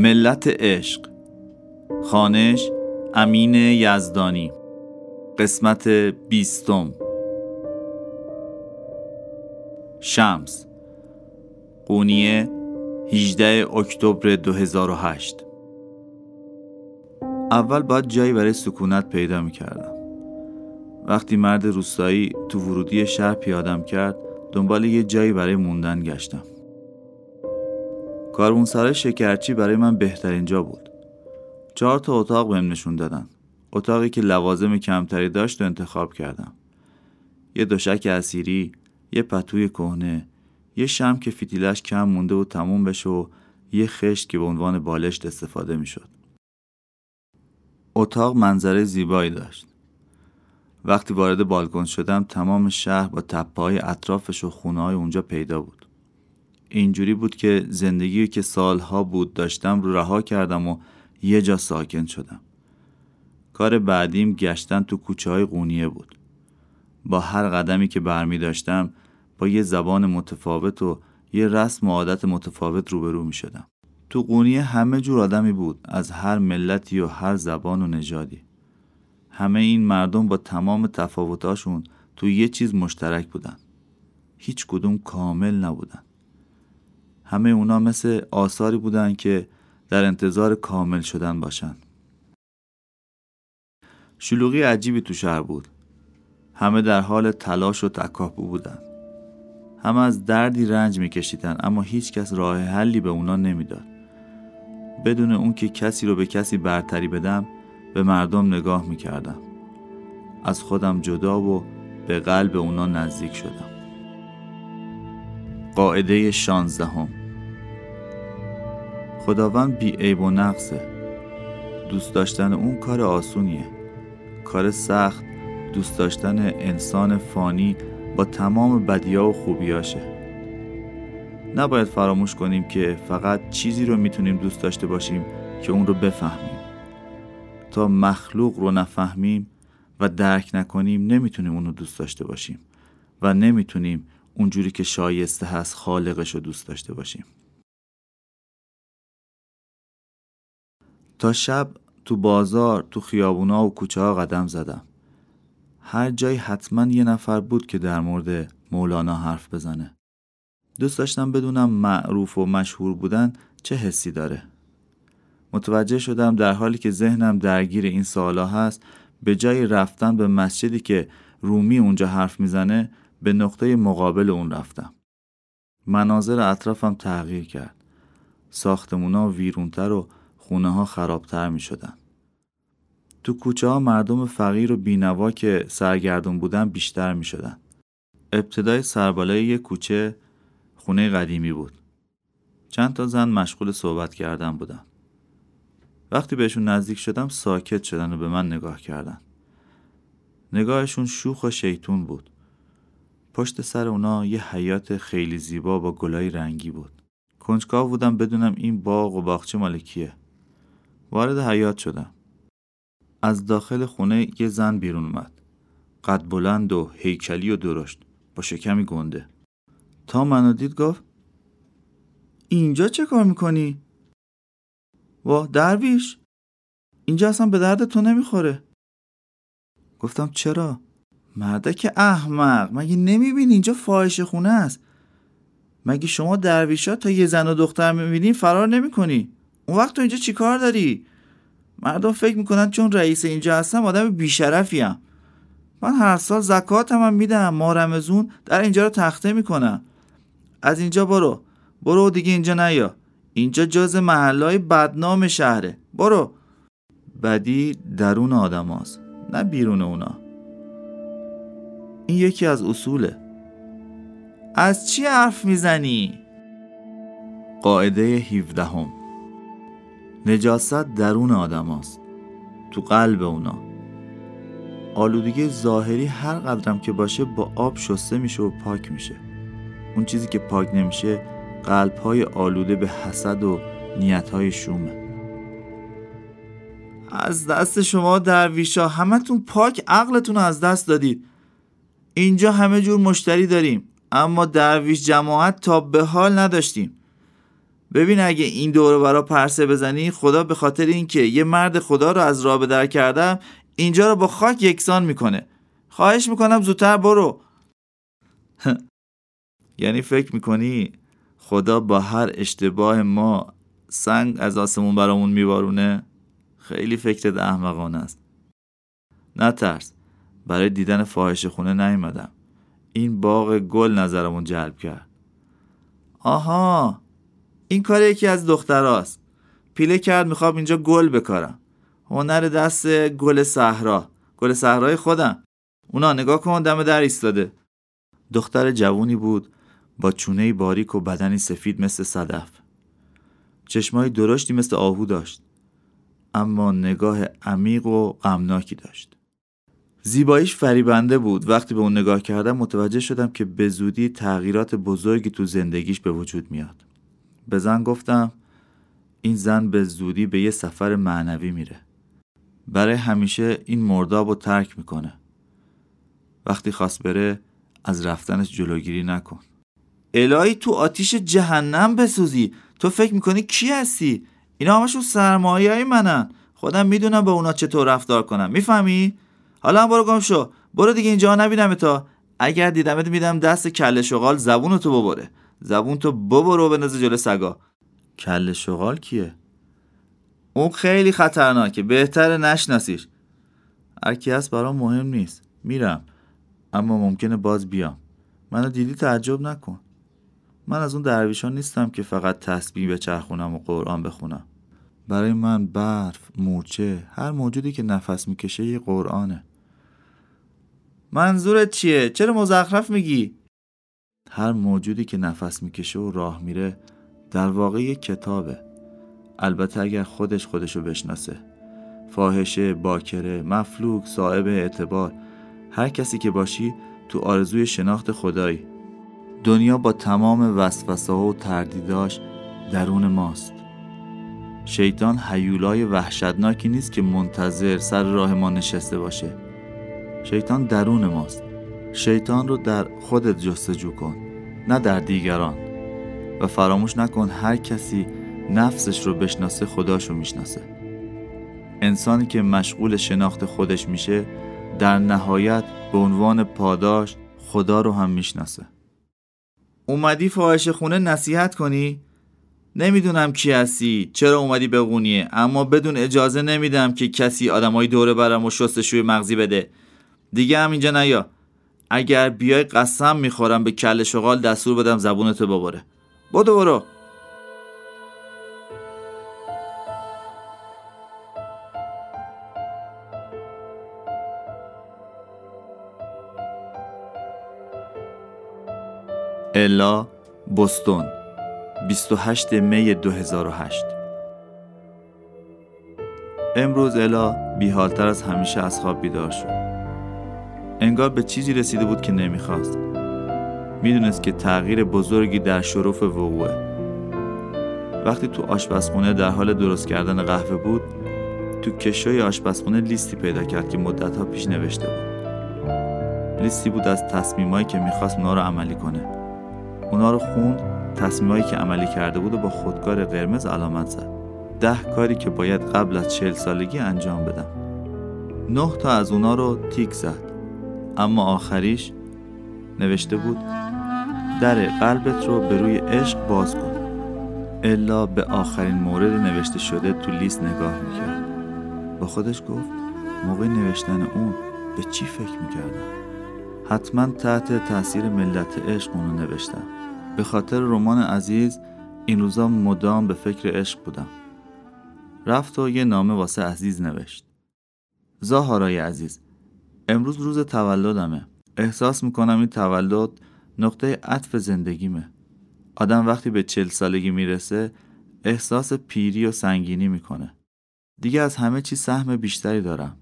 ملت عشق. خانش امین یزدانی. قسمت بیستم. شمس. قونیه 18 اکتبر 2008 اول باید جایی برای سکونت پیدا می کردم. وقتی مرد روستایی تو ورودی شهر پیادم کرد دنبال یه جایی برای موندن گشتم. کارمونسرای شکرچی برای من بهترین جا بود چهار تا اتاق بهم نشون دادن اتاقی که لوازم کمتری داشت و انتخاب کردم یه دوشک اسیری یه پتوی کهنه یه شم که فیتیلش کم مونده و تموم بشه و یه خشت که به عنوان بالشت استفاده می‌شد. اتاق منظره زیبایی داشت. وقتی وارد بالکن شدم تمام شهر با تپه های اطرافش و خونه های اونجا پیدا بود. اینجوری بود که زندگی که سالها بود داشتم رو رها کردم و یه جا ساکن شدم. کار بعدیم گشتن تو کوچه های قونیه بود. با هر قدمی که برمی داشتم با یه زبان متفاوت و یه رسم و عادت متفاوت روبرو می شدم. تو قونیه همه جور آدمی بود از هر ملتی و هر زبان و نژادی. همه این مردم با تمام تفاوتاشون تو یه چیز مشترک بودن. هیچ کدوم کامل نبودن. همه اونا مثل آثاری بودن که در انتظار کامل شدن باشن. شلوغی عجیبی تو شهر بود. همه در حال تلاش و تکاپو بودن. همه از دردی رنج میکشیدن اما هیچ کس راه حلی به اونا نمی‌داد. بدون اون که کسی رو به کسی برتری بدم به مردم نگاه می‌کردم. از خودم جدا و به قلب اونا نزدیک شدم. قاعده شانزدهم خداوند بی عیب و نقصه. دوست داشتن اون کار آسونیه. کار سخت دوست داشتن انسان فانی با تمام بدیا و خوبیاشه. نباید فراموش کنیم که فقط چیزی رو می‌تونیم دوست داشته باشیم که اون رو بفهمیم. تا مخلوق رو نفهمیم و درک نکنیم نمی‌تونیم اون رو دوست داشته باشیم و نمی‌تونیم اونجوری که شایسته هست خالقش رو دوست داشته باشیم. تا شب تو بازار تو خیابونا و کوچه ها قدم زدم. هر جایی حتما یه نفر بود که در مورد مولانا حرف بزنه. دوست داشتم بدونم معروف و مشهور بودن چه حسی داره. متوجه شدم در حالی که ذهنم درگیر این سوالا هست به جای رفتن به مسجدی که رومی اونجا حرف می‌زنه به نقطه مقابل اون رفتم. مناظر اطرافم تغییر کرد. ساختمونا ویرونتر و خونه ها خرابتر می شدن. تو کوچه ها مردم فقیر و بینوا که سرگردون بودن بیشتر می شدن. ابتدای سربالای یک کوچه خونه قدیمی بود. چند تا زن مشغول صحبت کردن بودن. وقتی بهشون نزدیک شدم ساکت شدن و به من نگاه کردن. نگاهشون شوخ و شیطون بود. پشت سر اونا یه حیات خیلی زیبا با گلای رنگی بود. کنجکاو بودم بدونم این باغ و باغچه مال کیه. وارد حیات شدم. از داخل خونه یه زن بیرون اومد. قد بلند و هیکلی و درشت با شکمی گنده. تا منو دید گفت اینجا چه کار می‌کنی؟ وا درویش اینجا اصلا به درد تو نمی‌خوره گفتم چرا؟ مردک احمق مگه نمی‌بینی اینجا فاحش خونه است مگه شما درویشا تا یه زن و دختر می‌بینی فرار نمی‌کنی اون وقت تو اینجا چیکار داری؟ مردم فکر می‌کنن چون رئیس اینجا هستم آدم بیشرفیم من هر سال زکات هم میدم. ما رمزون در اینجا رو تخته می‌کنم از اینجا برو. برو دیگه اینجا نیا. اینجا جز محلهای بدنام شهره. برو. بدی درون آدم هاست نه بیرون اونا. این یکی از اصوله. از چی حرف می‌زنی؟ قاعده 17 هم. نجاست درون آدم هاست. تو قلب اونا. آلودگی ظاهری هر قدرم که باشه با آب شسته میشه و پاک میشه. اون چیزی که پاک نمیشه قلب های آلوده به حسد و نیت های شومه. از دست شما درویشا همتون پاک عقلتون از دست دادید. اینجا همه جور مشتری داریم اما درویش جماعت تا به حال نداشتیم. ببین اگه این دور برا پرسه بزنی خدا به خاطر اینکه یه مرد خدا رو از راه در کردم اینجا رو با خاک یکسان می‌کنه. خواهش می‌کنم زودتر برو. یعنی فکر می‌کنی خدا با هر اشتباه ما سنگ از آسمون برامون میبارونه؟ خیلی فکرت احمقانه است. نترس برای دیدن فاحش خونه نیومدم. این باغ گل نظرمون جلب کرد. آها! این کار یکی از دختراست. پیله کرد می‌خوام اینجا گل بکارم. هنر دست گل صحرا. گل صحرای خودم. اونا نگاه کن دم در ایستاده. دختر جوونی بود با چونه باریک و بدنی سفید مثل صدف. چشمای درشتی مثل آهو داشت. اما نگاه عمیق و غمناکی داشت. زیباییش فریبنده بود. وقتی به اون نگاه کردم متوجه شدم که به زودی تغییرات بزرگی تو زندگیش به وجود میاد. به زن گفتم این زن به زودی به یه سفر معنوی میره. برای همیشه این مرداب رو ترک می‌کنه. وقتی خواست بره از رفتنش جلوگیری نکن. الهی تو آتیش جهنم بسوزی. تو فکر می‌کنی کی هستی؟ اینا همشون سرمایه های منن. خودم می‌دونم با اونا چطور رفتار کنم. می‌فهمی؟ حالا هم برو گم شو. برو دیگه اینجا نبینم تا اگر دیدمت میدم دست کله شغال زبون تو ببره. زبون تو ببرو به نزد جلو سگا. کله شغال کیه؟ اون خیلی خطرناکه بهتر نشناسیش. هرکی هست برام مهم نیست. میرم. اما ممکنه باز بیام. منو دیدی تعجب نکن. من از اون درویشان نیستم که فقط تسبیح بچرخونم و قرآن بخونم. برای من برف، مورچه، هر موجودی که نفس می‌کشه یه قرآنه. منظورت چیه؟ چرا مزخرف میگی؟ هر موجودی که نفس می‌کشه و راه میره در واقع یه کتابه. البته اگر خودش خودشو بشناسه. فاحشه، باکره، مفلوک، صاحب اعتبار. هر کسی که باشی تو آرزوی شناخت خدایی. دنیا با تمام وسوسه و تردیداش درون ماست. شیطان حیولای وحشتناکی نیست که منتظر سر راه ما نشسته باشه. شیطان درون ماست. شیطان رو در خودت جستجو کن نه در دیگران. و فراموش نکن هر کسی نفسش رو بشناسه خداشو می‌شناسه. انسانی که مشغول شناخت خودش میشه در نهایت به عنوان پاداش خدا رو هم می‌شناسه. اومدی فاحش خونه نصیحت کنی؟ نمی‌دونم کی هستی چرا اومدی به قونیه اما بدون اجازه نمیدم که کسی آدمای دوره برم و شستشوی مغزی بده. دیگه هم اینجا نیا. اگر بیای قسم می‌خورم به کل شغال دستور بدم زبونتو بباره بدو برو. الا بوستون 28 می 2008 امروز الا بیحالتر از همیشه از خواب بیدار شد انگار به چیزی رسیده بود که نمی‌خواست. می‌دونست که تغییر بزرگی در شرف وقوعه. وقتی تو آشپزخونه در حال درست کردن قهوه بود تو کشوی آشپزخونه لیستی پیدا کرد که مدتها پیش نوشته بود. لیستی بود از تصمیمایی که می‌خواست اونا رو عملی کنه. اونا رو خوند تصمیمایی که عملی کرده بود و با خودکار قرمز علامت زد. ده کاری که باید قبل از چهل سالگی انجام بدم. نه تا از اونا رو تیک زد. اما آخریش نوشته بود در قلبت رو به روی عشق باز کن. الا به آخرین مورد نوشته شده تو لیست نگاه می‌کرد. با خودش گفت موقع نوشتن اون به چی فکر می‌کردم؟ حتما تحت تاثیر ملت عشق اونو نوشتم. به خاطر رمان عزیز این روزا مدام به فکر عشق بودم. رفت و یه نامه واسه عزیز نوشت. زاهارای عزیز امروز روز تولدمه. احساس می‌کنم این تولد نقطه عطف زندگیمه. آدم وقتی به چل سالگی می‌رسه احساس پیری و سنگینی می‌کنه. دیگه از همه چی سهم بیشتری دارم.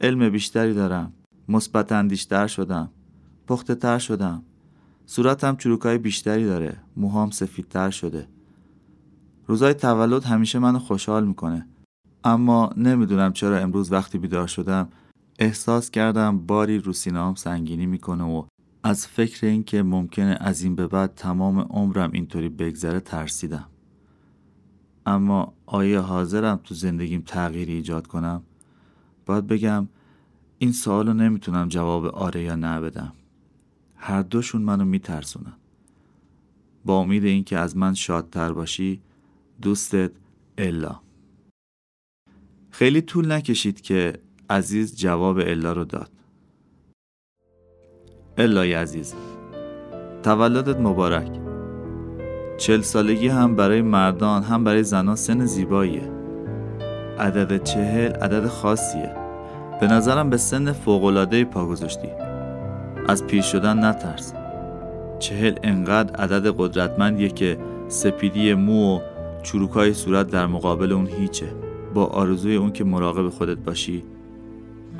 علم بیشتری دارم. مثبت اندیشتر شدم. پخته تر شدم. صورتم چروکای بیشتری داره. موهام سفیدتر شده. روزای تولد همیشه منو خوشحال می‌کنه. اما نمی‌دونم چرا امروز وقتی بیدار شدم احساس کردم باری رو سینه‌ام سنگینی می‌کنه و از فکر اینکه ممکنه از این به بعد تمام عمرم اینطوری بگذره ترسیدم. اما آیا حاضرم تو زندگیم تغییری ایجاد کنم؟ باید بگم این سوال رو نمی‌تونم جواب آره یا نه بدم. هر دوشون منو میترسونن. با امید اینکه از من شادتر باشی دوستت الا. خیلی طول نکشید که عزیز جواب الا رو داد. الای عزیز تولدت مبارک. چل سالگی هم برای مردان هم برای زنان سن زیباییه. عدد چهل عدد خاصیه. به نظرم به سن فوقلاده پا گذاشتی. از پیر شدن نترس. چهل انقدر عدد قدرتمندیه که سپیدی مو و چروکای صورت در مقابل اون هیچه. با آرزوی اون که مراقب خودت باشی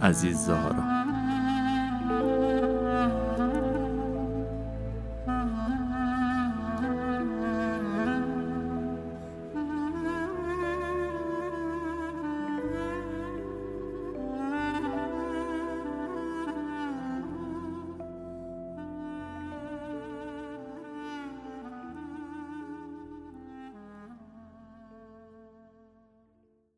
عزیز زهارا